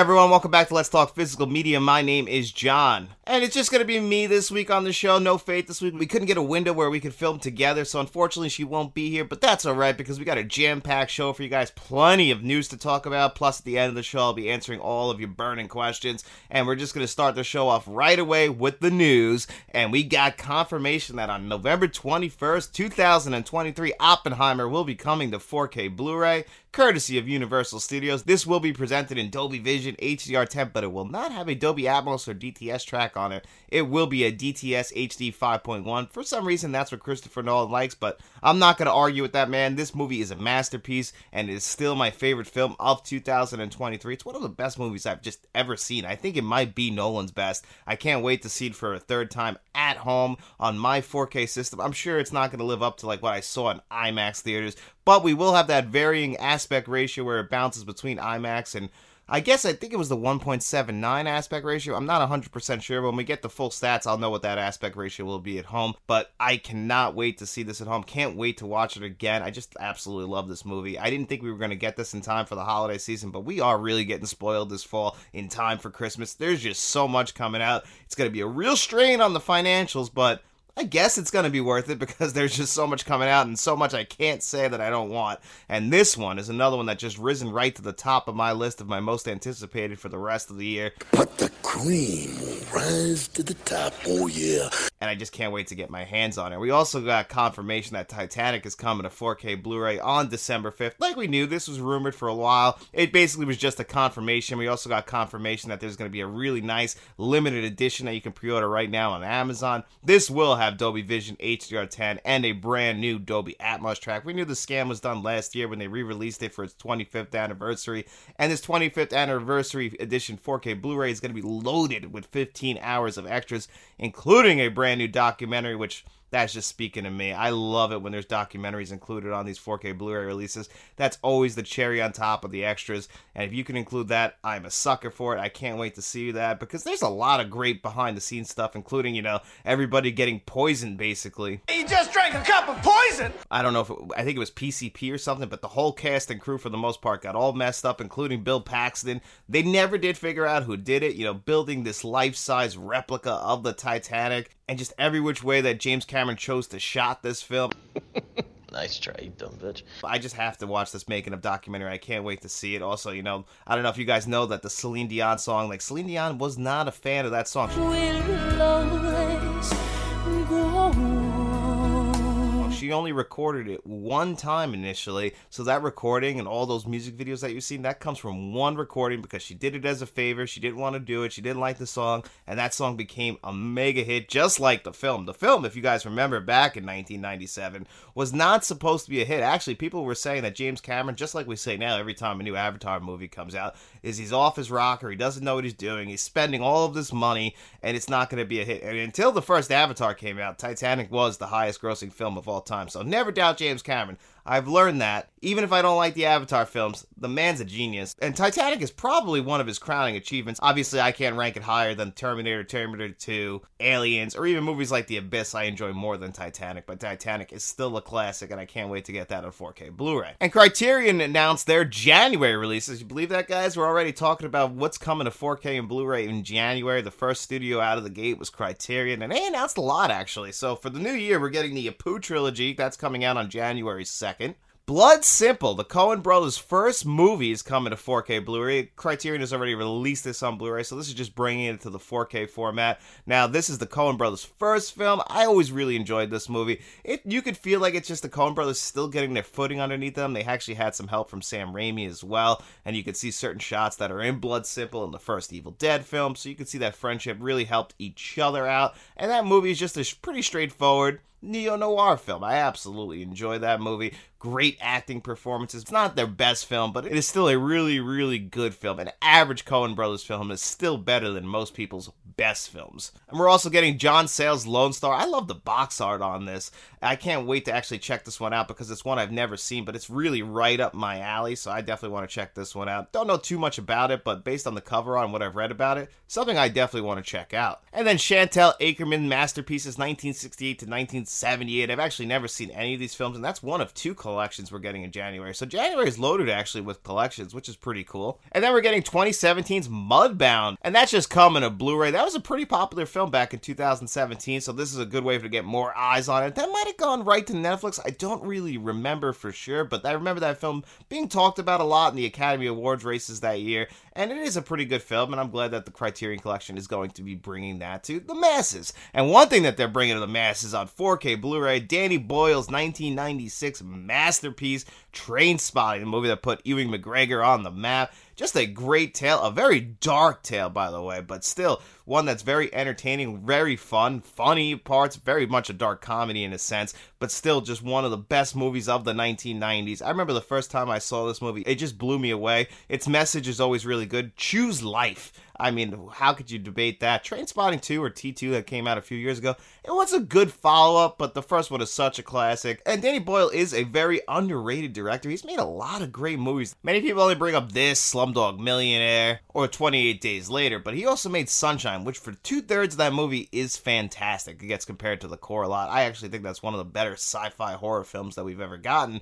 everyone, welcome back to Let's Talk Physical Media. My name is John, and it's just gonna be me this week on the show. No Faith this week. We couldn't get a window where we could film together, so unfortunately she won't be here, but that's alright because we got a jam packed show for you guys. Plenty of news to talk about, plus at the end of the show, I'll be answering all of your burning questions, and we're just gonna start the show off right away with the news. And we got confirmation that on November 21st, 2023, Oppenheimer will be coming to 4K Blu ray courtesy of Universal Studios. This will be presented in Dolby Vision HDR10, but it will not have a Dolby Atmos or DTS track on it. It will be a DTS HD 5.1. For some reason, that's what Christopher Nolan likes, but I'm not going to argue with that, man. This movie is a masterpiece and it is still my favorite film of 2023. It's one of the best movies I've just ever seen. I think it might be Nolan's best. I can't wait to see it for a third time at home on my 4K system. I'm sure it's not going to live up to like what I saw in IMAX theaters, but we will have that varying aspect ratio where it bounces between IMAX and I guess I think it was the 1.79 aspect ratio. I'm not 100% sure. When we get the full stats, I'll know what that aspect ratio will be at home. But I cannot wait to see this at home. Can't wait to watch it again. I just absolutely love this movie. I didn't think we were going to get this in time for the holiday season, but we are really getting spoiled this fall in time for Christmas. There's just so much coming out. It's going to be a real strain on the financials, but I guess it's going to be worth it because there's just so much coming out and so much I can't say that I don't want. And this one is another one that just risen right to the top of my list of my most anticipated for the rest of the year. But the cream will rise to the top. Oh, yeah. And I just can't wait to get my hands on it. We also got confirmation that Titanic is coming to 4K Blu ray on December 5th. Like we knew, this was rumored for a while. It basically was just a confirmation. We also got confirmation that there's going to be a really nice limited edition that you can pre order right now on Amazon. This will have Dolby Vision HDR10 and a brand new Dolby Atmos track. We knew the scam was done last year when they re-released it for its 25th anniversary, and this 25th anniversary edition 4K Blu-ray is going to be loaded with 15 hours of extras, including a brand new documentary which that's just speaking to me. I love it when there's documentaries included on these 4K Blu-ray releases. That's always the cherry on top of the extras. And if you can include that, I'm a sucker for it. I can't wait to see that because there's a lot of great behind the scenes stuff, including, you know, everybody getting poisoned basically. He just drank a cup of poison. I don't know if it, I think it was PCP or something, but the whole cast and crew for the most part got all messed up, including Bill Paxton. They never did figure out who did it, you know, building this life-size replica of the Titanic and just every which way that James Cameron chose to shot this film. nice try, you dumb bitch. I just have to watch this making of documentary. I can't wait to see it. Also, you know, I don't know if you guys know that the Celine Dion song, like Celine Dion was not a fan of that song. She only recorded it one time initially, so that recording and all those music videos that you've seen, that comes from one recording because she did it as a favor. She didn't want to do it. She didn't like the song, and that song became a mega hit, just like the film. The film, if you guys remember back in 1997, was not supposed to be a hit. Actually, people were saying that James Cameron, just like we say now every time a new Avatar movie comes out, is he's off his rocker. He doesn't know what he's doing. He's spending all of this money, and it's not going to be a hit. And until the first Avatar came out, Titanic was the highest grossing film of all time. So never doubt James Cameron. I've learned that. Even if I don't like the Avatar films, the man's a genius. And Titanic is probably one of his crowning achievements. Obviously, I can't rank it higher than Terminator, Terminator 2, Aliens, or even movies like The Abyss I enjoy more than Titanic. But Titanic is still a classic, and I can't wait to get that on 4K Blu ray. And Criterion announced their January releases. You believe that, guys? We're already talking about what's coming to 4K and Blu ray in January. The first studio out of the gate was Criterion, and they announced a lot, actually. So for the new year, we're getting the Apu trilogy. That's coming out on January 2nd. Blood Simple, the Coen brothers' first movie, is coming to 4K Blu-ray. Criterion has already released this on Blu-ray, so this is just bringing it to the 4K format. Now, this is the Coen brothers' first film. I always really enjoyed this movie. It you could feel like it's just the Coen brothers still getting their footing underneath them. They actually had some help from Sam Raimi as well, and you could see certain shots that are in Blood Simple in the first Evil Dead film, so you can see that friendship really helped each other out. And that movie is just a pretty straightforward neo noir film. I absolutely enjoy that movie. Great acting performances. It's not their best film, but it is still a really, really good film. An average Coen Brothers film is still better than most people's best films. And we're also getting John Sayles' Lone Star. I love the box art on this. I can't wait to actually check this one out because it's one I've never seen, but it's really right up my alley, so I definitely want to check this one out. Don't know too much about it, but based on the cover on what I've read about it, something I definitely want to check out. And then Chantal Akerman Masterpieces 1968 to 1978. I've actually never seen any of these films, and that's one of two collections we're getting in January. So January is loaded actually with collections, which is pretty cool. And then we're getting 2017's Mudbound, and that's just coming a Blu-ray. That was a pretty popular film back in 2017, so this is a good way to get more eyes on it. That might have gone right to Netflix. I don't really remember for sure, but I remember that film being talked about a lot in the Academy Awards races that year, and it is a pretty good film, and I'm glad that the Criterion Collection is going to be bringing that to the masses. And one thing that they're bringing to the masses on 4K Blu-ray, Danny Boyle's 1996 masterpiece, Trainspotting, the movie that put Ewan McGregor on the map. Just a great tale, a very dark tale, by the way, but still one that's very entertaining, very fun, funny parts, very much a dark comedy in a sense, but still just one of the best movies of the 1990s. I remember the first time I saw this movie, it just blew me away. Its message is always really good. Choose life. I mean, how could you debate that? Trainspotting 2 or T2 that came out a few years ago, it was a good follow up, but the first one is such a classic. And Danny Boyle is a very underrated director. He's made a lot of great movies. Many people only bring up this, Slumdog Millionaire, or 28 Days Later, but he also made Sunshine, which for two thirds of that movie is fantastic. It gets compared to The Core a lot. I actually think that's one of the better sci fi horror films that we've ever gotten.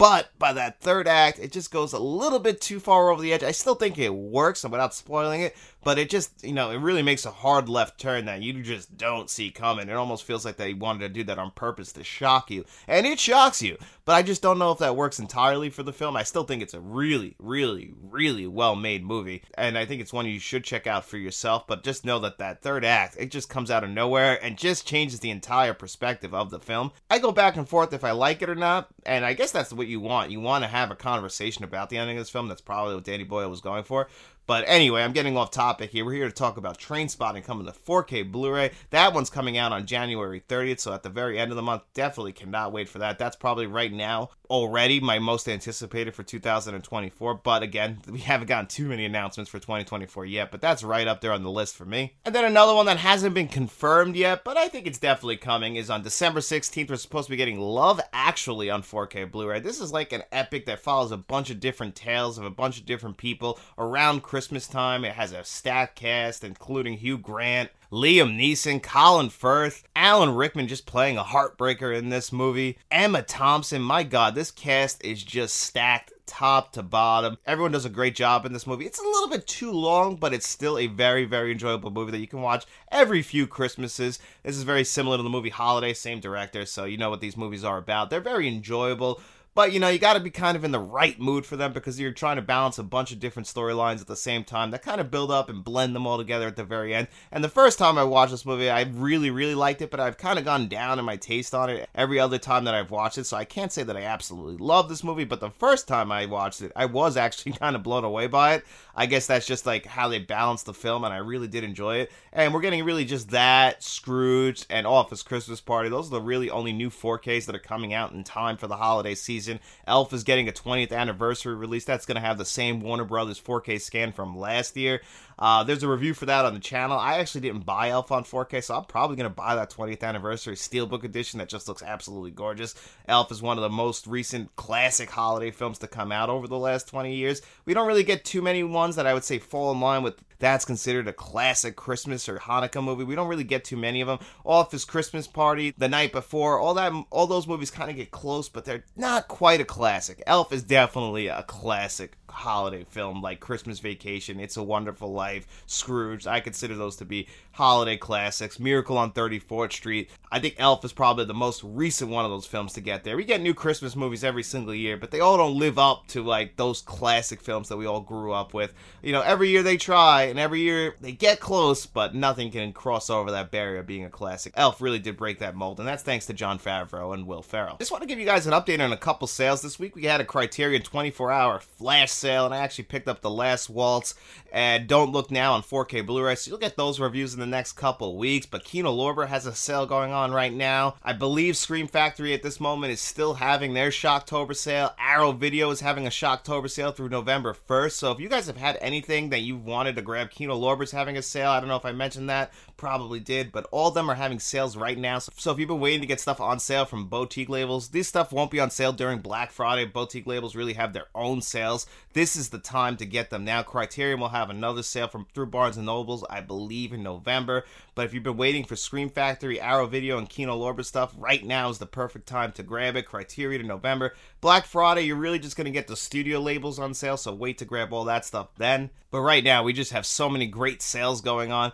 But by that third act, it just goes a little bit too far over the edge. I still think it works, and without spoiling it, but it just, you know, it really makes a hard left turn that you just don't see coming. It almost feels like they wanted to do that on purpose to shock you. And it shocks you. But I just don't know if that works entirely for the film. I still think it's a really, really, really well made movie. And I think it's one you should check out for yourself. But just know that that third act, it just comes out of nowhere and just changes the entire perspective of the film. I go back and forth if I like it or not. And I guess that's what you want. You want to have a conversation about the ending of this film. That's probably what Danny Boyle was going for. But anyway, I'm getting off topic here. We're here to talk about Trainspotting coming to 4K Blu-ray. That one's coming out on January 30th, so at the very end of the month, definitely cannot wait for that. That's probably right now already my most anticipated for 2024. But again, we haven't gotten too many announcements for 2024 yet, but that's right up there on the list for me. And then another one that hasn't been confirmed yet, but I think it's definitely coming, is on December 16th. We're supposed to be getting Love Actually on 4K Blu-ray. This is like an epic that follows a bunch of different tales of a bunch of different people around Christmas time. It has a stacked cast, including Hugh Grant, Liam Neeson, Colin Firth, Alan Rickman just playing a heartbreaker in this movie, Emma Thompson. My God, this cast is just stacked top to bottom. Everyone does a great job in this movie. It's a little bit too long, but it's still a very, very enjoyable movie that you can watch every few Christmases. This is very similar to the movie Holiday, same director, so you know what these movies are about. They're very enjoyable. But you know, you got to be kind of in the right mood for them because you're trying to balance a bunch of different storylines at the same time that kind of build up and blend them all together at the very end. And the first time I watched this movie, I really, really liked it, but I've kind of gone down in my taste on it every other time that I've watched it. So I can't say that I absolutely love this movie, but the first time I watched it, I was actually kind of blown away by it. I guess that's just like how they balanced the film, and I really did enjoy it. And we're getting really just that, Scrooge, and Office Christmas Party. Those are the really only new 4Ks that are coming out in time for the holiday season. Elf is getting a 20th anniversary release. That's going to have the same Warner Brothers 4K scan from last year. Uh, there's a review for that on the channel. I actually didn't buy Elf on 4K, so I'm probably going to buy that 20th anniversary Steelbook edition that just looks absolutely gorgeous. Elf is one of the most recent classic holiday films to come out over the last 20 years. We don't really get too many ones that I would say fall in line with that's considered a classic Christmas or Hanukkah movie. We don't really get too many of them. Office Christmas Party, The Night Before, all that, all those movies kind of get close, but they're not quite a classic. Elf is definitely a classic holiday film like Christmas Vacation, It's a Wonderful Life, Scrooge. I consider those to be holiday classics. Miracle on 34th Street. I think Elf is probably the most recent one of those films to get there. We get new Christmas movies every single year, but they all don't live up to like those classic films that we all grew up with. You know, every year they try and every year they get close, but nothing can cross over that barrier of being a classic. Elf really did break that mold, and that's thanks to Jon Favreau and Will Ferrell. Just want to give you guys an update on a couple sales this week. We had a Criterion 24 hour flash sale, and I actually picked up The Last Waltz and Don't Look Now on 4K Blu-ray, so you'll get those reviews in the next couple weeks. But Kino Lorber has a sale going on right now. I believe Scream Factory at this moment is still having their Shocktober sale. Arrow Video is having a Shocktober sale through November 1st. So if you guys have had anything that you've wanted to grab, Kino Lorber's having a sale. I don't know if I mentioned that, probably did, but all of them are having sales right now. So if you've been waiting to get stuff on sale from boutique labels, this stuff won't be on sale during Black Friday. Boutique labels really have their own sales. This is the time to get them now. Criterion will have another sale from through Barnes and Nobles, I believe, in November. But if you've been waiting for Scream Factory, Arrow Video, and Kino Lorber stuff, right now is the perfect time to grab it. Criterion in November. Black Friday, you're really just going to get the studio labels on sale, so wait to grab all that stuff then. But right now, we just have so many great sales going on.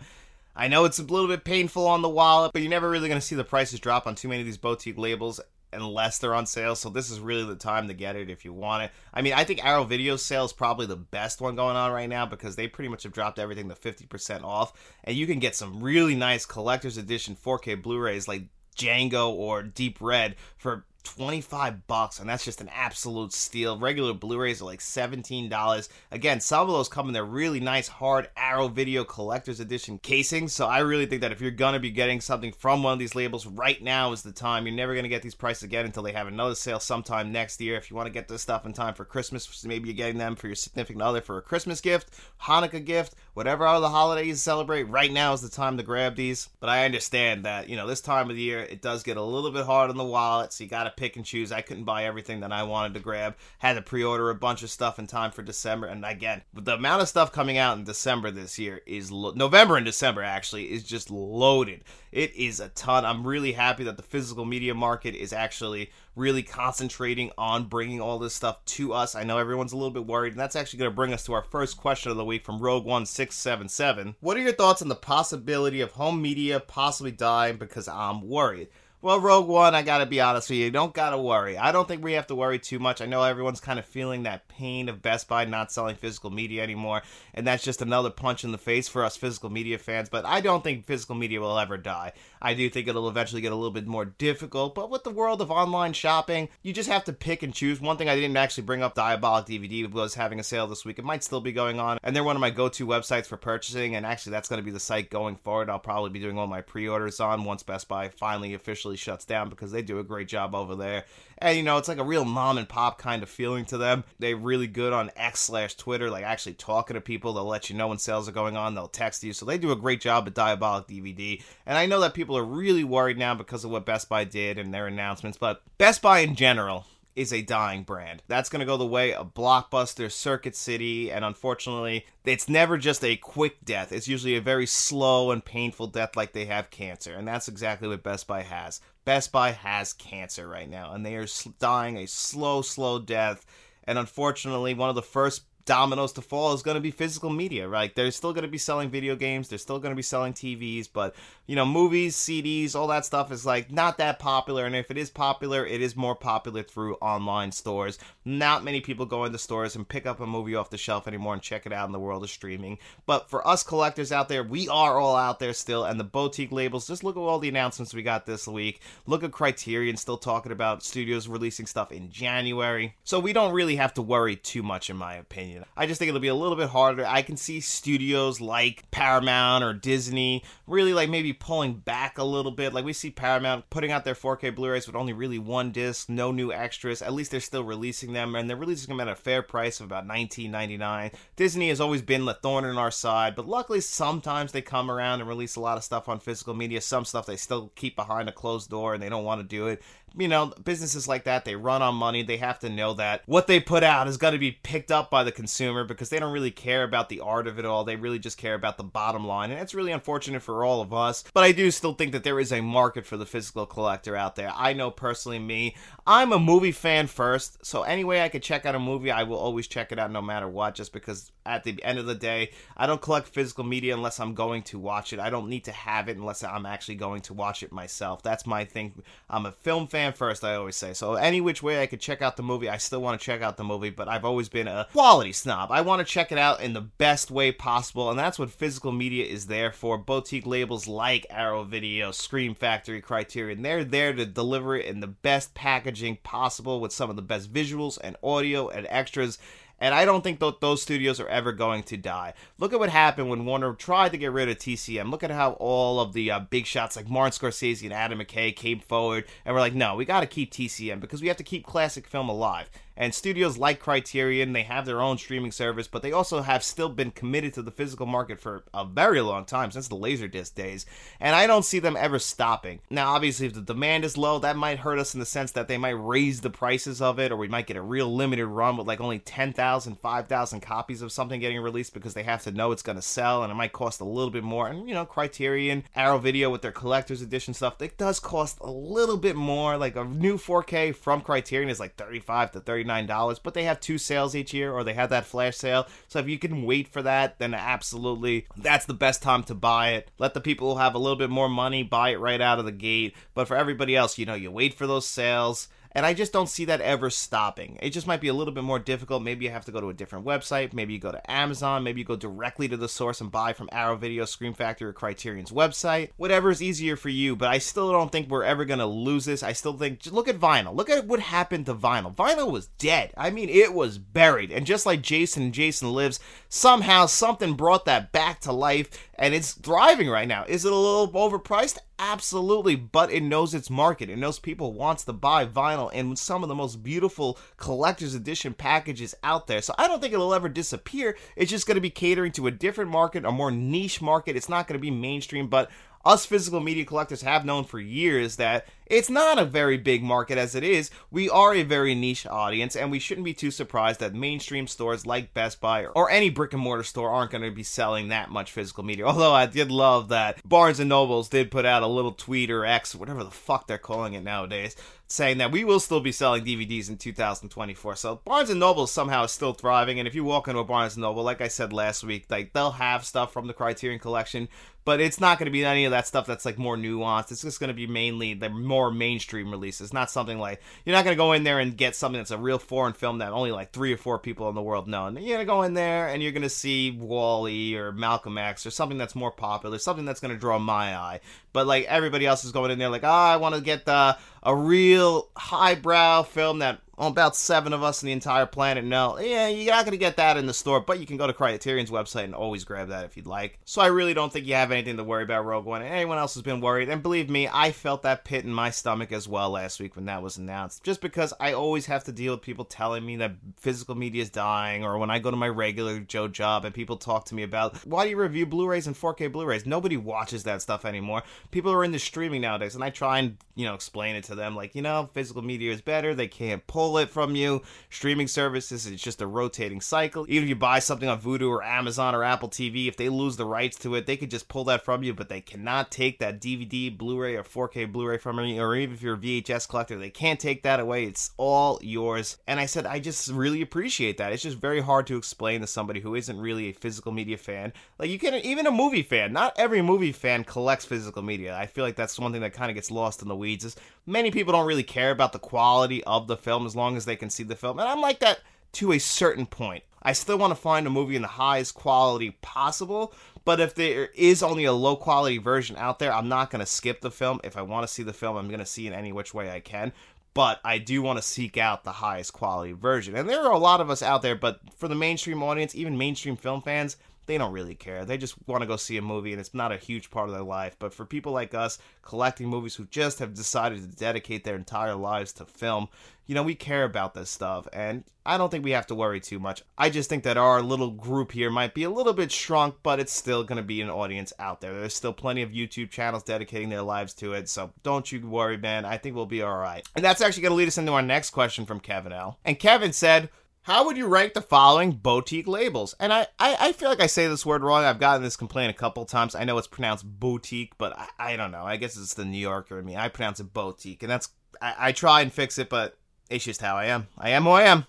I know it's a little bit painful on the wallet, but you're never really going to see the prices drop on too many of these boutique labels unless they're on sale. So this is really the time to get it if you want it. I mean, I think Arrow Video sale is probably the best one going on right now because they pretty much have dropped everything to 50% off. And you can get some really nice collector's edition 4K Blu-rays like Django or Deep Red for 25 bucks and that's just an absolute steal. Regular blu-rays are like $17 again some of those come in their really nice hard arrow video collector's edition casing so i really think that if you're gonna be getting something from one of these labels right now is the time. You're never gonna get these prices again until they have another sale sometime next year. If you want to get this stuff in time for christmas maybe you're getting them for your significant other for a christmas gift hanukkah gift whatever other holiday you celebrate right now is the time to grab these. But i understand that you know this time of the year it does get a little bit hard on the wallet so you gotta pick and choose. I couldn't buy everything that I wanted to grab. Had to pre-order a bunch of stuff in time for December, and again, the amount of stuff coming out in December this year is lo- November and December actually is just loaded. It is a ton. I'm really happy that the physical media market is actually really concentrating on bringing all this stuff to us. I know everyone's a little bit worried, and that's actually going to bring us to our first question of the week from Rogue One Six Seven Seven. What are your thoughts on the possibility of home media possibly dying because I'm worried? Well, Rogue One, I gotta be honest with you, don't gotta worry. I don't think we have to worry too much. I know everyone's kind of feeling that pain of Best Buy not selling physical media anymore, and that's just another punch in the face for us physical media fans, but I don't think physical media will ever die. I do think it'll eventually get a little bit more difficult, but with the world of online shopping, you just have to pick and choose. One thing I didn't actually bring up, Diabolik DVD was having a sale this week. It might still be going on, and they're one of my go-to websites for purchasing, and actually that's going to be the site going forward. I'll probably be doing all my pre-orders on once Best Buy finally officially shuts down because they do a great job over there. And you know, it's like a real mom and pop kind of feeling to them. They're really good on X slash Twitter, like actually talking to people. They'll let you know when sales are going on. They'll text you. So they do a great job at Diabolik DVD. And I know that people are really worried now because of what Best Buy did and their announcements, but Best Buy in general is a dying brand. That's going to go the way of Blockbuster, Circuit City, and unfortunately, it's never just a quick death. It's usually a very slow and painful death like they have cancer, and that's exactly what Best Buy has. Best Buy has cancer right now, and they are dying a slow, slow death. And unfortunately, one of the first dominoes to fall is going to be physical media, right? They're still going to be selling video games, they're still going to be selling TVs, but you know, movies, CDs, all that stuff is like not that popular. And if it is popular, it is more popular through online stores. Not many people go into stores and pick up a movie off the shelf anymore and check it out in the world of streaming. But for us collectors out there, we are all out there still. And the boutique labels, just look at all the announcements we got this week. Look at Criterion still talking about studios releasing stuff in January. So we don't really have to worry too much, in my opinion. I just think it'll be a little bit harder. I can see studios like Paramount or Disney really like maybe pulling back a little bit. Like we see Paramount putting out their 4K Blu-rays with only really one disc, no new extras. At least they're still releasing them, and they're releasing them at a fair price of about $19.99. Disney has always been the thorn in our side, but luckily sometimes they come around and release a lot of stuff on physical media. Some stuff they still keep behind a closed door and they don't want to do it you know, businesses like that, they run on money. They have to know that what they put out is going to be picked up by the consumer because they don't really care about the art of it all. They really just care about the bottom line. And it's really unfortunate for all of us. But I do still think that there is a market for the physical collector out there. I know personally, me, I'm a movie fan first. So any way I could check out a movie, I will always check it out no matter what, just because at the end of the day, I don't collect physical media unless I'm going to watch it. I don't need to have it unless I'm actually going to watch it myself. That's my thing. I'm a film fan first, I always say. So any which way I could check out the movie, I still want to check out the movie, but I've always been a quality snob. I want to check it out in the best way possible, and that's what physical media is there for. Boutique labels like Arrow Video, Scream Factory, Criterion, they're there to deliver it in the best packaging possible with some of the best visuals and audio and extras And I don't think that those studios are ever going to die. Look at what happened when Warner tried to get rid of TCM. Look at how all of the uh, big shots like Martin Scorsese and Adam McKay came forward and were like, no, we got to keep TCM because we have to keep classic film alive. And studios like Criterion, they have their own streaming service, but they also have still been committed to the physical market for a very long time, since the Laserdisc days. And I don't see them ever stopping. Now, obviously, if the demand is low, that might hurt us in the sense that they might raise the prices of it, or we might get a real limited run with like only 10,000, 5,000 copies of something getting released because they have to know it's going to sell, and it might cost a little bit more. And, you know, Criterion, Arrow Video with their collector's edition stuff, it does cost a little bit more. Like a new 4K from Criterion is like 35 to 39 $39, but they have two sales each year or they have that flash sale. So if you can wait for that, then absolutely that's the best time to buy it. Let the people who have a little bit more money buy it right out of the gate. But for everybody else, you know, you wait for those sales and I just don't see that ever stopping. It just might be a little bit more difficult. Maybe you have to go to a different website. Maybe you go to Amazon. Maybe you go directly to the source and buy from Arrow Video, Scream Factory, or Criterion's website. Whatever is easier for you, but I still don't think we're ever going to lose this. I still think, just look at vinyl. Look at what happened to vinyl. Vinyl was dead. I mean, it was buried. And just like Jason and Jason Lives, somehow something brought that back to life and it's thriving right now. Is it a little overpriced? Absolutely, but it knows its market. It knows people wants to buy vinyl and some of the most beautiful collector's edition packages out there. So I don't think it'll ever disappear. It's just going to be catering to a different market, a more niche market. It's not going to be mainstream, but us physical media collectors have known for years that it's not a very big market as it is. We are a very niche audience, and we shouldn't be too surprised that mainstream stores like Best Buy or any brick and mortar store aren't going to be selling that much physical media. Although I did love that Barnes and Nobles did put out a little tweet or X, whatever the fuck they're calling it nowadays, saying that we will still be selling DVDs in 2024. So Barnes and Noble somehow is still thriving, and if you walk into a Barnes and Noble, like I said last week, like they'll have stuff from the Criterion Collection, but it's not going to be any of that stuff that's like more nuanced. It's just going to be mainly the more mainstream releases, not something like you're not going to go in there and get something that's a real foreign film that only like three or four people in the world know. And you're going to go in there and you're going to see WALL-E or Malcolm X or something that's more popular, something that's going to draw my eye. But like everybody else is going in there like, oh, I want to get the a real highbrow film that about seven of us in the entire planet know, yeah, you're not going to get that in the store, but you can go to Criterion's website and always grab that if you'd like. So I really don't think you have anything to worry about Rogue One. Anyone else has been worried, and believe me, I felt that pit in my stomach as well last week when that was announced. Just because I always have to deal with people telling me that physical media is dying, or when I go to my regular Joe job and people talk to me about, why do you review Blu-rays and 4K Blu-rays? Nobody watches that stuff anymore. People are into streaming nowadays, and I try and, you know, explain it to them like, you know, physical media is better. They can't pull it from you. Streaming services, it's just a rotating cycle. Even if you buy something on Vudu or Amazon or Apple TV, if they lose the rights to it, they could just pull that from you, but they cannot take that DVD, Blu-ray, or 4K Blu-ray from you, or even if you're a VHS collector, they can't take that away. It's all yours. And I said, I just really appreciate that. It's just very hard to explain to somebody who isn't really a physical media fan. Like you can, even a movie fan, not every movie fan collects physical media. I feel like that's one thing that kind of gets lost in the weeds. Is many people don't really care about the quality of the film as long as they can see the film. And I'm like that to a certain point. I still want to find a movie in the highest quality possible, but if there is only a low quality version out there, I'm not going to skip the film. If I want to see the film, I'm going to see in any which way I can. But I do want to seek out the highest quality version. And there are a lot of us out there, but for the mainstream audience, even mainstream film fans, they don't really care. They just want to go see a movie, and it's not a huge part of their life. But for people like us, collecting movies who just have decided to dedicate their entire lives to film, you know, we care about this stuff, and I don't think we have to worry too much. I just think that our little group here might be a little bit shrunk, but it's still going to be an audience out there. There's still plenty of YouTube channels dedicating their lives to it, so don't you worry, man. I think we'll be all right. And that's actually going to lead us into our next question from Kevin L. And Kevin said, how would you rank the following boutique labels? And I, I, I, feel like I say this word wrong. I've gotten this complaint a couple times. I know it's pronounced boutique, but I, I don't know. I guess it's the New Yorker in me. I pronounce it boutique, and that's I, I try and fix it, but it's just how I am. I am who I am.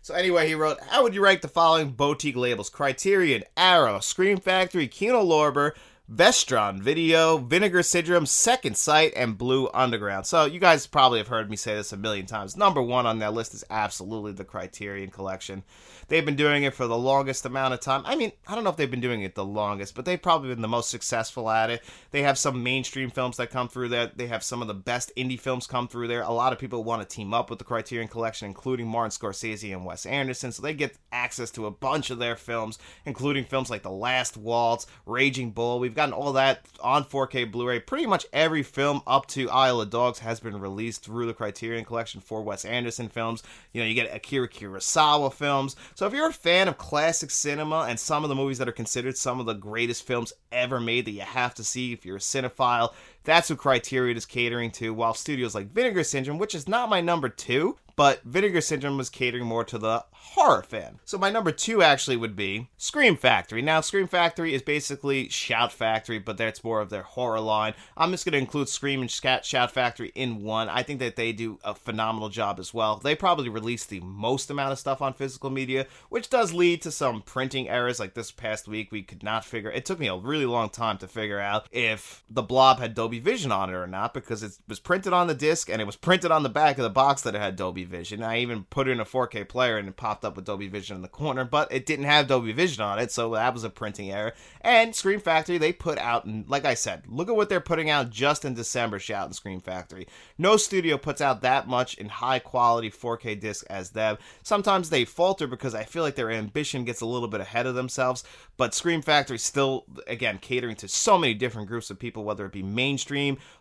So anyway, he wrote, How would you rank the following boutique labels? Criterion, Arrow, Scream Factory, Kino Lorber, Vestron Video, Vinegar Syndrome, Second Sight, and Blue Underground. So you guys probably have heard me say this a million times. Number one on that list is absolutely the Criterion Collection. They've been doing it for the longest amount of time. I mean, I don't know if they've been doing it the longest, but they've probably been the most successful at it. They have some mainstream films that come through there. They have some of the best indie films come through there. A lot of people want to team up with the Criterion Collection, including Martin Scorsese and Wes Anderson, so they get access to a bunch of their films, including films like The Last Waltz, Raging Bull. We've gotten all that on 4K Blu-ray. Pretty much every film up to Isle of Dogs has been released through the Criterion Collection for Wes Anderson films. You know, you get Akira Kurosawa films. So if you're a fan of classic cinema and some of the movies that are considered some of the greatest films ever made that you have to see if you're a cinephile, that's who Criterion is catering to, while studios like Vinegar Syndrome, which is not my number two, but Vinegar Syndrome was catering more to the horror fan. So my number two actually would be Scream Factory. Now, Scream Factory is basically Shout Factory, but that's more of their horror line. I'm just going to include Scream and Shout Factory in one. I think that they do a phenomenal job as well. They probably release the most amount of stuff on physical media, which does lead to some printing errors. Like this past week, we could not figure. It took me a really long time to figure out if the Blob had Dolby Vision on it or not because it was printed on the disc and it was printed on the back of the box that it had Dolby Vision. I even put in a 4K player and it popped up with Dolby Vision in the corner, but it didn't have Dolby Vision on it, so that was a printing error. And Scream Factory, they put out, like I said, look at what they're putting out just in December. Shout and Scream Factory. No studio puts out that much in high quality 4K disc as them. Sometimes they falter because I feel like their ambition gets a little bit ahead of themselves, but Scream Factory still, again, catering to so many different groups of people, whether it be mainstream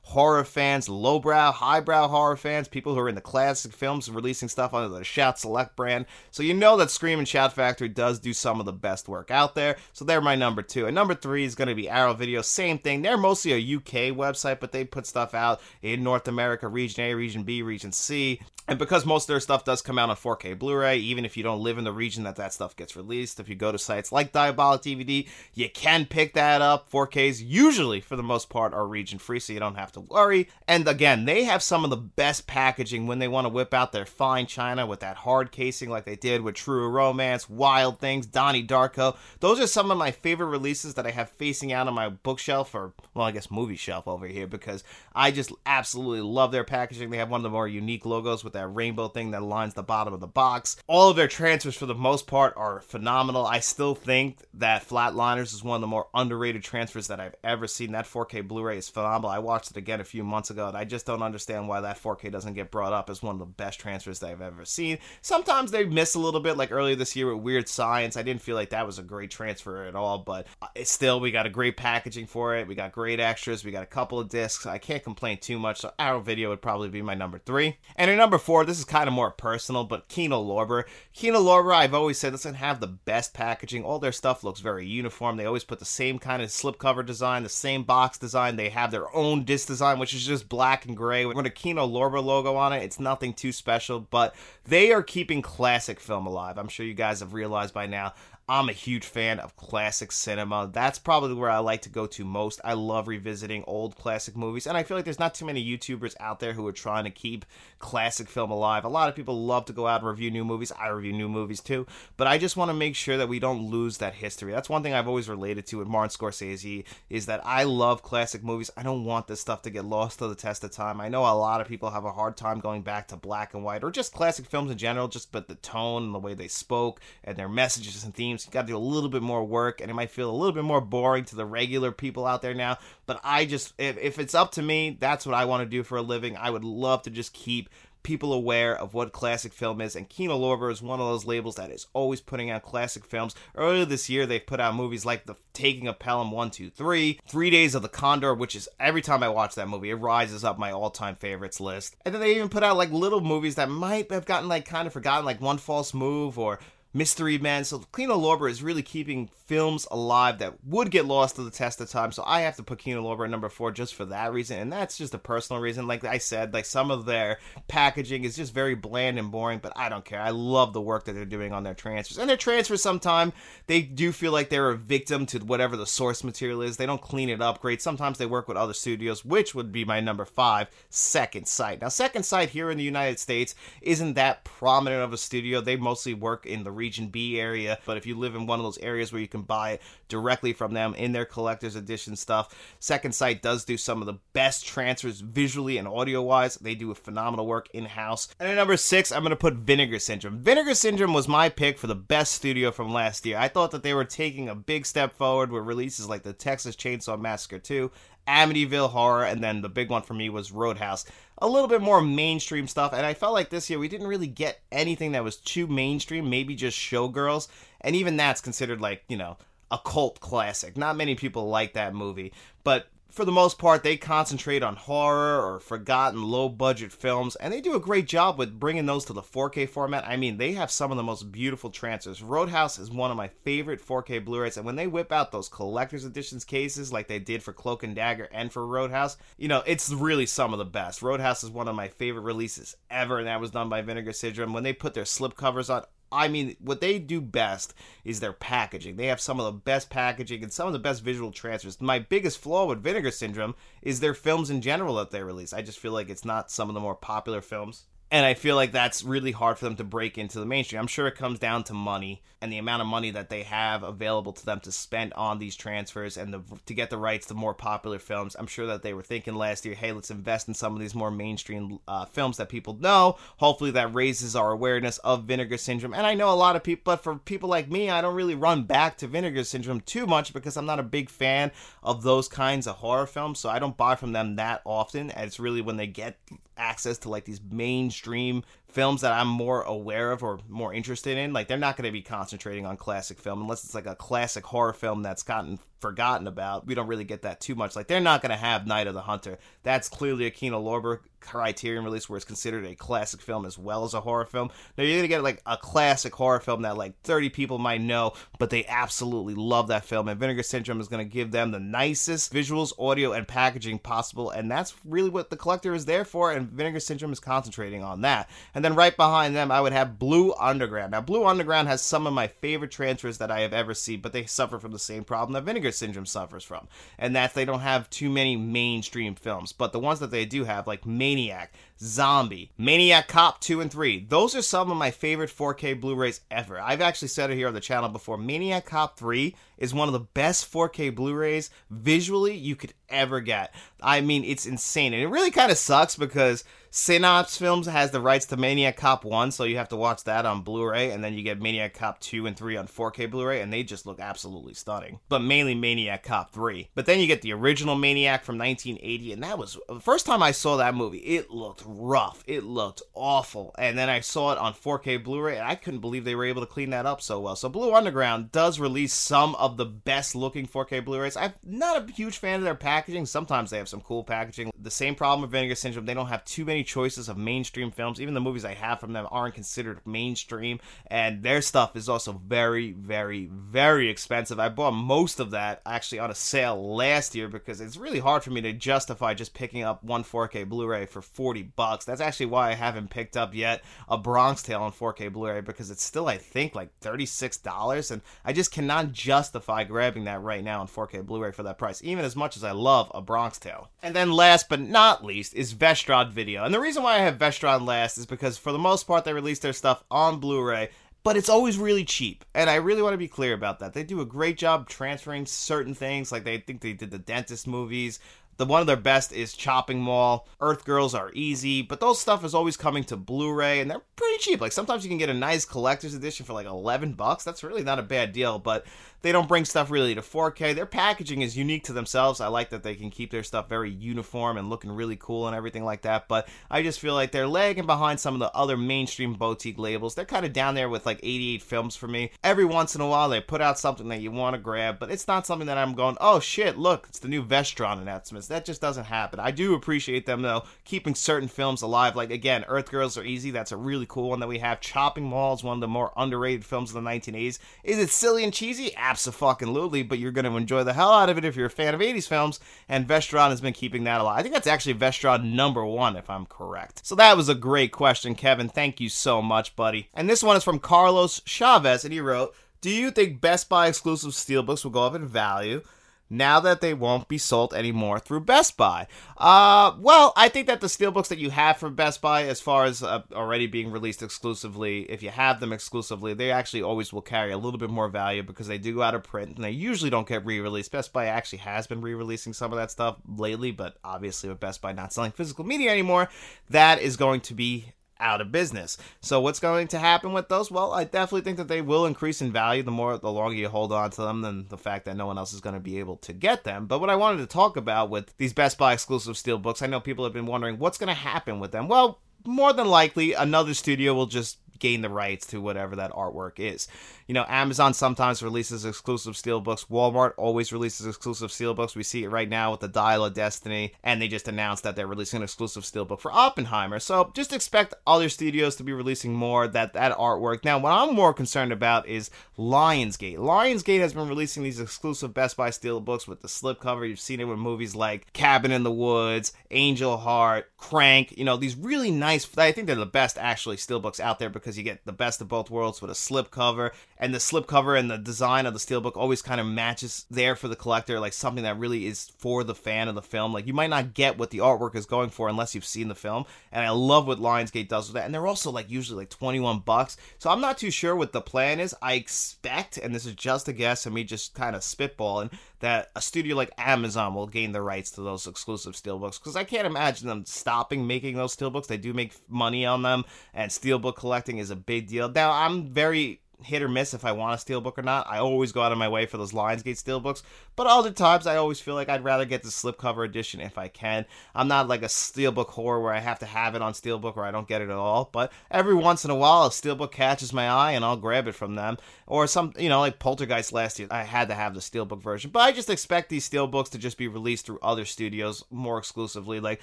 horror fans, lowbrow, highbrow horror fans, people who are in the classic films, releasing stuff under the Shout Select brand. So you know that Scream and Shout Factory does do some of the best work out there. So they're my number two. And number three is going to be Arrow Video. Same thing. They're mostly a UK website, but they put stuff out in North America, Region A, Region B, Region C. And because most of their stuff does come out on 4K Blu ray, even if you don't live in the region that that stuff gets released, if you go to sites like Diabolik DVD, you can pick that up. 4Ks usually, for the most part, are region free, so you don't have to worry. And again, they have some of the best packaging when they want to whip out their fine china with that hard casing, like they did with True Romance, Wild Things, Donnie Darko. Those are some of my favorite releases that I have facing out on my bookshelf, or, well, I guess movie shelf over here, because I just absolutely love their packaging. They have one of the more unique logos with that rainbow thing that lines the bottom of the box. All of their transfers, for the most part, are phenomenal. I still think that Flatliners is one of the more underrated transfers that I've ever seen. That 4K Blu ray is phenomenal. I watched it again a few months ago, and I just don't understand why that 4K doesn't get brought up as one of the best transfers that I've ever seen. Sometimes they miss a little bit, like earlier this year with Weird Science. I didn't feel like that was a great transfer at all, but uh, it's still, we got a great packaging for it. We got great extras. We got a couple of discs. I can't complain too much. So Arrow Video would probably be my number three. And in number four, this is kind of more personal, but Kino Lorber. Kino Lorber, I've always said, doesn't have the best packaging. All their stuff looks very uniform. They always put the same kind of slipcover design, the same box design. They have their own disc design, which is just black and gray with a Kino Lorber logo on it. It's nothing too special, but they are keeping classic film alive. I'm sure you guys have realized by now. I'm a huge fan of classic cinema. That's probably where I like to go to most. I love revisiting old classic movies, and I feel like there's not too many YouTubers out there who are trying to keep classic film alive. A lot of people love to go out and review new movies. I review new movies too, but I just want to make sure that we don't lose that history. That's one thing I've always related to with Martin Scorsese is that I love classic movies. I don't want this stuff to get lost to the test of time. I know a lot of people have a hard time going back to black and white or just classic films in general, just but the tone and the way they spoke and their messages and themes you got to do a little bit more work and it might feel a little bit more boring to the regular people out there now but i just if, if it's up to me that's what i want to do for a living. I would love to just keep people aware of what classic film is and kino lorber is one of those labels that is always putting out classic films. Earlier this year they've put out movies like the taking of pelham 123 three days of the condor which is every time i watch that movie it rises up my all-time favorites list. And then they even put out like little movies that might have gotten like kind of forgotten like one false move or Mystery Man. So Kino Lorber is really keeping films alive that would get lost to the test of time. So I have to put Kino Lorber at number four just for that reason, and that's just a personal reason. Like I said, like some of their packaging is just very bland and boring, but I don't care. I love the work that they're doing on their transfers, and their transfers sometimes they do feel like they're a victim to whatever the source material is. They don't clean it up great. Sometimes they work with other studios, which would be my number five, Second Sight. Now, Second Sight here in the United States isn't that prominent of a studio. They mostly work in the Region B area. But if you live in one of those areas where you can buy it directly from them in their collector's edition stuff, Second Sight does do some of the best transfers visually and audio wise. They do a phenomenal work in house. And at number six, I'm going to put Vinegar Syndrome. Vinegar Syndrome was my pick for the best studio from last year. I thought that they were taking a big step forward with releases like the Texas Chainsaw Massacre 2 Amityville Horror, and then the big one for me was Roadhouse. A little bit more mainstream stuff, and I felt like this year we didn't really get anything that was too mainstream, maybe just Showgirls, and even that's considered like, you know, a cult classic. Not many people like that movie, but for the most part, they concentrate on horror or forgotten low budget films, and they do a great job with bringing those to the 4K format. I mean, they have some of the most beautiful transfers. Roadhouse is one of my favorite 4K Blu rays, and when they whip out those collector's editions cases like they did for Cloak and Dagger and for Roadhouse, you know, it's really some of the best. Roadhouse is one of my favorite releases ever, and that was done by Vinegar Syndrome. When they put their slip covers on, I mean, what they do best is their packaging. They have some of the best packaging and some of the best visual transfers. My biggest flaw with Vinegar Syndrome is their films in general that they release. I just feel like it's not some of the more popular films. And I feel like that's really hard for them to break into the mainstream. I'm sure it comes down to money and the amount of money that they have available to them to spend on these transfers and the, to get the rights to more popular films. I'm sure that they were thinking last year, hey, let's invest in some of these more mainstream uh, films that people know. Hopefully, that raises our awareness of Vinegar Syndrome. And I know a lot of people, but for people like me, I don't really run back to Vinegar Syndrome too much because I'm not a big fan of those kinds of horror films. So I don't buy from them that often. And it's really when they get access to like these mainstream stream films that I'm more aware of or more interested in. Like they're not going to be concentrating on classic film unless it's like a classic horror film that's gotten forgotten about. We don't really get that too much. Like they're not going to have Night of the Hunter. That's clearly a Kino Lorber Criterion release where it's considered a classic film as well as a horror film. Now you're gonna get like a classic horror film that like 30 people might know, but they absolutely love that film. And Vinegar Syndrome is gonna give them the nicest visuals, audio, and packaging possible, and that's really what the collector is there for. And Vinegar Syndrome is concentrating on that. And then right behind them, I would have Blue Underground. Now Blue Underground has some of my favorite transfers that I have ever seen, but they suffer from the same problem that Vinegar Syndrome suffers from, and that's they don't have too many mainstream films. But the ones that they do have, like Maniac, Zombie, Maniac Cop 2 and 3. Those are some of my favorite 4K Blu rays ever. I've actually said it here on the channel before. Maniac Cop 3 is one of the best 4K Blu rays visually you could ever get. I mean, it's insane. And it really kind of sucks because Synapse Films has the rights to Maniac Cop 1, so you have to watch that on Blu ray, and then you get Maniac Cop 2 and 3 on 4K Blu ray, and they just look absolutely stunning. But mainly Maniac Cop 3. But then you get the original Maniac from 1980, and that was the first time I saw that movie. It looked rough, it looked awful. And then I saw it on 4K Blu ray, and I couldn't believe they were able to clean that up so well. So Blue Underground does release some of the best looking 4K Blu rays. I'm not a huge fan of their packaging. Sometimes they have some cool packaging. The same problem with Vinegar Syndrome, they don't have too many choices of mainstream films. Even the movies I have from them aren't considered mainstream, and their stuff is also very, very, very expensive. I bought most of that actually on a sale last year because it's really hard for me to justify just picking up one 4K Blu-ray for 40 bucks. That's actually why I haven't picked up yet a Bronx Tale on 4K Blu-ray because it's still I think like $36 and I just cannot justify grabbing that right now on 4K Blu-ray for that price even as much as I love a Bronx Tale. And then last but not least is Vestron Video. And the reason why I have Vestron last is because for the most part they release their stuff on Blu-ray but it's always really cheap. And I really want to be clear about that. They do a great job transferring certain things, like they think they did the dentist movies. The one of their best is Chopping Mall. Earth Girls are easy, but those stuff is always coming to Blu-ray, and they're pretty cheap. Like sometimes you can get a nice collector's edition for like eleven bucks. That's really not a bad deal. But they don't bring stuff really to 4K. Their packaging is unique to themselves. I like that they can keep their stuff very uniform and looking really cool and everything like that. But I just feel like they're lagging behind some of the other mainstream boutique labels. They're kind of down there with like 88 films for me. Every once in a while, they put out something that you want to grab, but it's not something that I'm going, oh shit, look, it's the new Vestron announcements. That just doesn't happen. I do appreciate them though, keeping certain films alive. Like again, Earth Girls are easy. That's a really cool one that we have. Chopping Mall is one of the more underrated films of the 1980s. Is it silly and cheesy? Absolutely, but you're going to enjoy the hell out of it if you're a fan of 80s films, and Vestron has been keeping that alive. I think that's actually Vestron number one, if I'm correct. So that was a great question, Kevin. Thank you so much, buddy. And this one is from Carlos Chavez, and he wrote, Do you think Best Buy exclusive steelbooks will go up in value? Now that they won't be sold anymore through Best Buy? Uh, well, I think that the steelbooks that you have from Best Buy, as far as uh, already being released exclusively, if you have them exclusively, they actually always will carry a little bit more value because they do go out of print and they usually don't get re-released. Best Buy actually has been re-releasing some of that stuff lately, but obviously with Best Buy not selling physical media anymore, that is going to be out of business. So what's going to happen with those? Well, I definitely think that they will increase in value the more the longer you hold on to them than the fact that no one else is going to be able to get them. But what I wanted to talk about with these Best Buy exclusive steel books, I know people have been wondering what's going to happen with them. Well, more than likely another studio will just gain the rights to whatever that artwork is. You know, Amazon sometimes releases exclusive steelbooks. Walmart always releases exclusive steelbooks. We see it right now with the Dial of Destiny, and they just announced that they're releasing an exclusive steelbook for Oppenheimer. So just expect other studios to be releasing more that that artwork. Now, what I'm more concerned about is Lionsgate. Lionsgate has been releasing these exclusive Best Buy steelbooks with the slipcover. You've seen it with movies like Cabin in the Woods, Angel Heart, Crank. You know, these really nice. I think they're the best actually steelbooks out there because you get the best of both worlds with a slipcover and the slipcover and the design of the steelbook always kind of matches there for the collector, like something that really is for the fan of the film. Like you might not get what the artwork is going for unless you've seen the film, and I love what Lionsgate does with that. And they're also like usually like twenty one bucks, so I'm not too sure what the plan is. I expect, and this is just a guess and me just kind of spitballing, that a studio like Amazon will gain the rights to those exclusive steelbooks because I can't imagine them stopping making those steelbooks. They do make money on them, and steelbook collecting is a big deal. Now I'm very hit or miss if I want a steelbook or not. I always go out of my way for those Lionsgate steelbooks, but other times I always feel like I'd rather get the slipcover edition if I can. I'm not like a steelbook whore where I have to have it on steelbook or I don't get it at all, but every once in a while a steelbook catches my eye and I'll grab it from them. Or some, you know, like Poltergeist last year, I had to have the steelbook version, but I just expect these steelbooks to just be released through other studios more exclusively. Like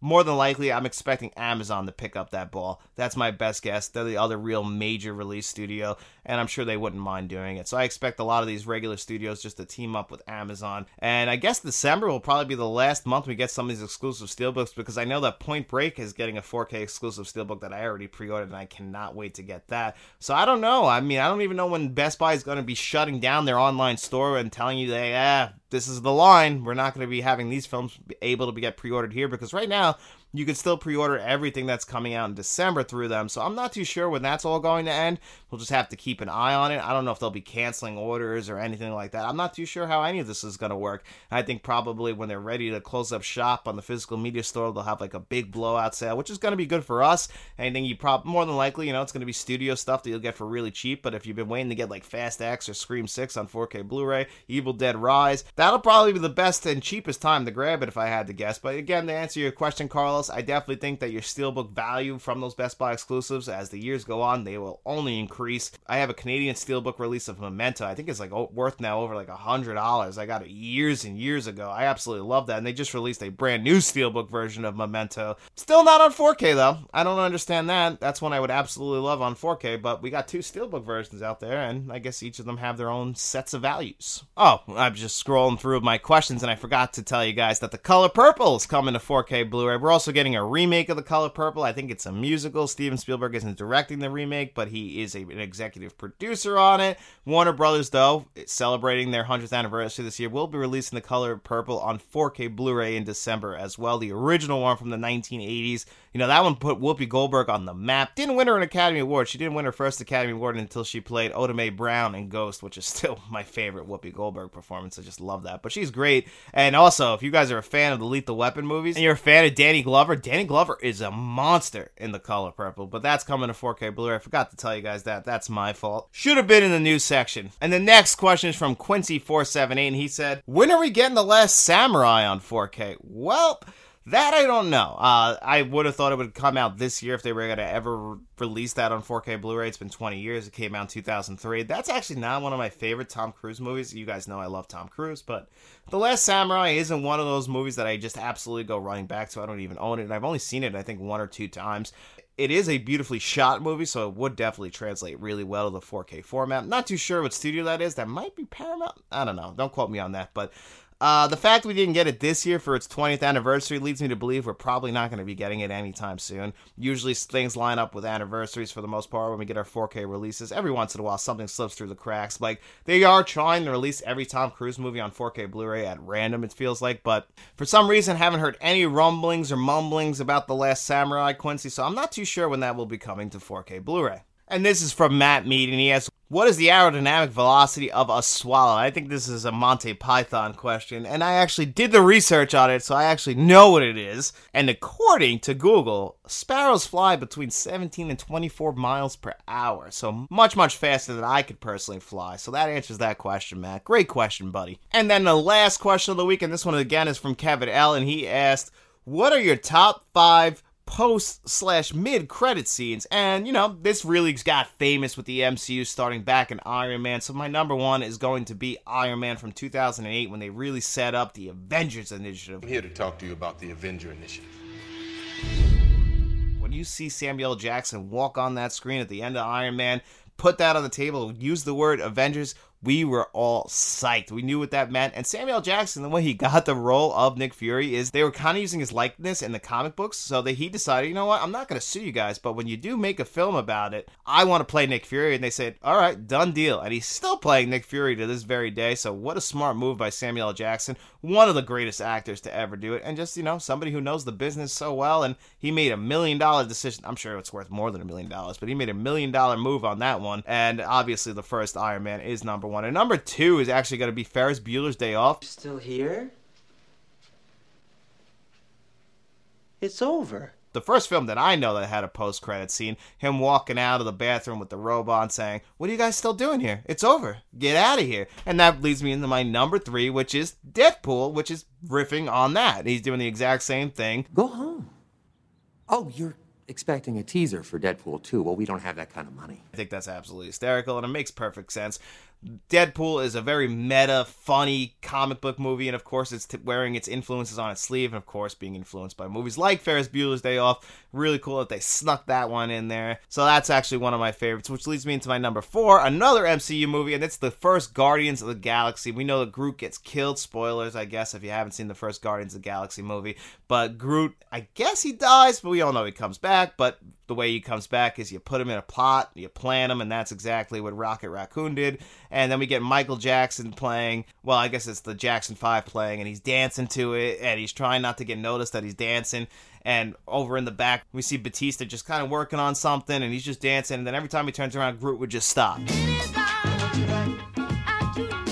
more than likely, I'm expecting Amazon to pick up that ball. That's my best guess. They're the other real major release studio, and I'm sure they wouldn't mind doing it. So I expect a lot of these regular studios just to team up with Amazon. On and I guess December will probably be the last month we get some of these exclusive steelbooks because I know that Point Break is getting a 4K exclusive steelbook that I already pre-ordered and I cannot wait to get that. So I don't know. I mean, I don't even know when Best Buy is going to be shutting down their online store and telling you that, yeah, this is the line. We're not going to be having these films able to be get pre-ordered here because right now you can still pre-order everything that's coming out in December through them. So I'm not too sure when that's all going to end. We'll just have to keep an eye on it. I don't know if they'll be canceling orders or anything like that. I'm not too sure how any of this is going to work. I think probably when they're ready to close up shop on the physical media store, they'll have like a big blowout sale, which is going to be good for us. Anything you prob more than likely, you know, it's going to be studio stuff that you'll get for really cheap. But if you've been waiting to get like Fast X or Scream 6 on 4K Blu-ray, Evil Dead Rise, that'll probably be the best and cheapest time to grab it if I had to guess. But again, to answer your question, Carlos, I definitely think that your steelbook value from those Best Buy exclusives as the years go on, they will only increase. I have a Canadian steelbook release of Memento. I think it's like worth now over like a hundred dollars. I got it years and years ago. I absolutely love that, and they just released a brand new steelbook version of Memento. Still not on 4K though. I don't understand that. That's one I would absolutely love on 4K. But we got two steelbook versions out there, and I guess each of them have their own sets of values. Oh, I'm just scrolling through my questions, and I forgot to tell you guys that the Color Purple is coming to 4K Blu-ray. We're also getting a remake of the Color Purple. I think it's a musical. Steven Spielberg isn't directing the remake, but he is a, an executive producer on it. Warner Brothers, though, celebrating their 100th anniversary this year, will be releasing The Color Purple on 4K Blu ray in December as well. The original one from the 1980s. You know, that one put Whoopi Goldberg on the map. Didn't win her an Academy Award. She didn't win her first Academy Award until she played Oda Mae Brown in Ghost, which is still my favorite Whoopi Goldberg performance. I just love that. But she's great. And also, if you guys are a fan of the Lethal Weapon movies and you're a fan of Danny Glover, Danny Glover is a monster in The Color Purple. But that's coming to 4K Blu ray. I forgot to tell you guys that. That's my fault. Should have been in the news section. And the next question is from Quincy478, and he said, When are we getting The Last Samurai on 4K? Well, that I don't know. Uh, I would have thought it would come out this year if they were going to ever re- release that on 4K Blu-ray. It's been 20 years. It came out in 2003. That's actually not one of my favorite Tom Cruise movies. You guys know I love Tom Cruise, but The Last Samurai isn't one of those movies that I just absolutely go running back to. I don't even own it, and I've only seen it I think one or two times. It is a beautifully shot movie, so it would definitely translate really well to the 4K format. Not too sure what studio that is. That might be Paramount. I don't know. Don't quote me on that, but Uh, the fact we didn't get it this year for its 20th anniversary leads me to believe we're probably not going to be getting it anytime soon. Usually things line up with anniversaries for the most part when we get our 4K releases. Every once in a while, something slips through the cracks. Like they are trying to release every Tom Cruise movie on 4K Blu-ray at random. It feels like, but for some reason, haven't heard any rumblings or mumblings about the Last Samurai, Quincy. So I'm not too sure when that will be coming to 4K Blu-ray. And this is from Matt Mead, and he asks, What is the aerodynamic velocity of a swallow? I think this is a Monty Python question, and I actually did the research on it, so I actually know what it is. And according to Google, sparrows fly between 17 and 24 miles per hour, so much, much faster than I could personally fly. So that answers that question, Matt. Great question, buddy. And then the last question of the week, and this one again is from Kevin L., and he asked, What are your top five post slash mid credit scenes. And, you know, this really got famous with the MCU starting back in Iron Man. So my number one is going to be Iron Man from 2008 when they really set up the Avengers Initiative. I'm here to talk to you about the Avenger Initiative. When you see Samuel Jackson walk on that screen at the end of Iron Man, put that on the table, use the word Avengers, we were all psyched. We knew what that meant. And Samuel Jackson, the way he got the role of Nick Fury is they were kind of using his likeness in the comic books. So that he decided, you know what, I'm not going to sue you guys, but when you do make a film about it, I want to play Nick Fury. And they said, all right, done deal. And he's still playing Nick Fury to this very day. So what a smart move by Samuel Jackson, one of the greatest actors to ever do it. And just, you know, somebody who knows the business so well. And he made a million dollar decision. I'm sure it's worth more than a million dollars, but he made a million dollar move on that one. And obviously, the first Iron Man is number one. And number two is actually going to be Ferris Bueller's Day Off. Still here? It's over. The first film that I know that had a post credit scene, him walking out of the bathroom with the robot and saying, What are you guys still doing here? It's over. Get out of here. And that leads me into my number three, which is Deadpool, which is riffing on that. He's doing the exact same thing. Go home. Oh, you're expecting a teaser for Deadpool 2. Well, we don't have that kind of money. I think that's absolutely hysterical and it makes perfect sense. Deadpool is a very meta, funny comic book movie, and of course, it's t- wearing its influences on its sleeve, and of course, being influenced by movies like Ferris Bueller's Day Off. Really cool that they snuck that one in there. So that's actually one of my favorites, which leads me into my number four, another MCU movie, and it's the first Guardians of the Galaxy. We know that Groot gets killed. Spoilers, I guess, if you haven't seen the first Guardians of the Galaxy movie. But Groot, I guess he dies, but we all know he comes back. But the way he comes back is you put him in a plot, you plant him, and that's exactly what Rocket Raccoon did. And then we get Michael Jackson playing, well, I guess it's the Jackson 5 playing, and he's dancing to it, and he's trying not to get noticed that he's dancing. And over in the back, we see Batista just kind of working on something, and he's just dancing. And then every time he turns around, Groot would just stop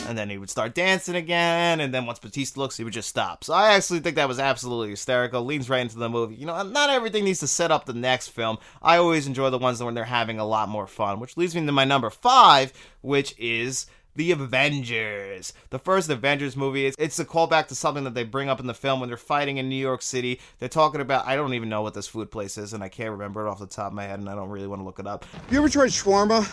and then he would start dancing again, and then once Batista looks, he would just stop. So I actually think that was absolutely hysterical. Leans right into the movie. You know, not everything needs to set up the next film. I always enjoy the ones when they're having a lot more fun, which leads me to my number five, which is the Avengers. The first Avengers movie, it's, it's a callback to something that they bring up in the film when they're fighting in New York City. They're talking about, I don't even know what this food place is, and I can't remember it off the top of my head, and I don't really want to look it up. You ever tried shawarma?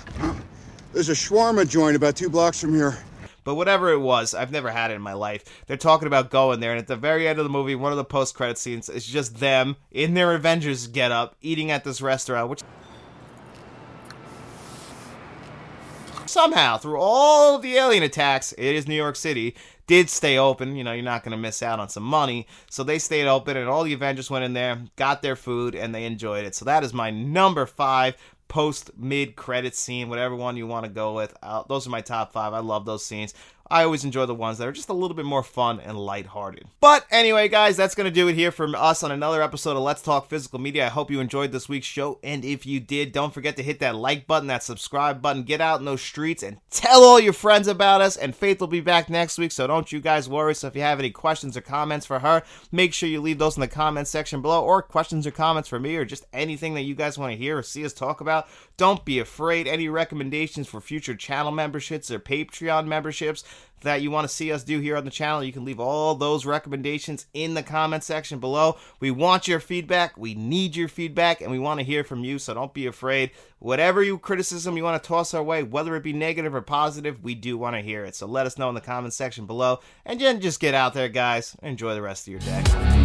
There's a shawarma joint about two blocks from here. But whatever it was, I've never had it in my life. They're talking about going there, and at the very end of the movie, one of the post-credit scenes is just them in their Avengers get-up eating at this restaurant, which somehow, through all the alien attacks, it is New York City, did stay open. You know, you're not going to miss out on some money. So they stayed open, and all the Avengers went in there, got their food, and they enjoyed it. So that is my number five post mid credit scene, whatever one you want to go with. Uh, those are my top five. I love those scenes. I always enjoy the ones that are just a little bit more fun and lighthearted. But anyway, guys, that's going to do it here from us on another episode of Let's Talk Physical Media. I hope you enjoyed this week's show. And if you did, don't forget to hit that like button, that subscribe button, get out in those streets and tell all your friends about us. And Faith will be back next week, so don't you guys worry. So if you have any questions or comments for her, make sure you leave those in the comments section below, or questions or comments for me, or just anything that you guys want to hear or see us talk about. Don't be afraid. Any recommendations for future channel memberships or Patreon memberships that you want to see us do here on the channel, you can leave all those recommendations in the comment section below. We want your feedback. We need your feedback, and we want to hear from you, so don't be afraid. Whatever you criticism you want to toss our way, whether it be negative or positive, we do want to hear it. So let us know in the comment section below. And then just get out there, guys. Enjoy the rest of your day.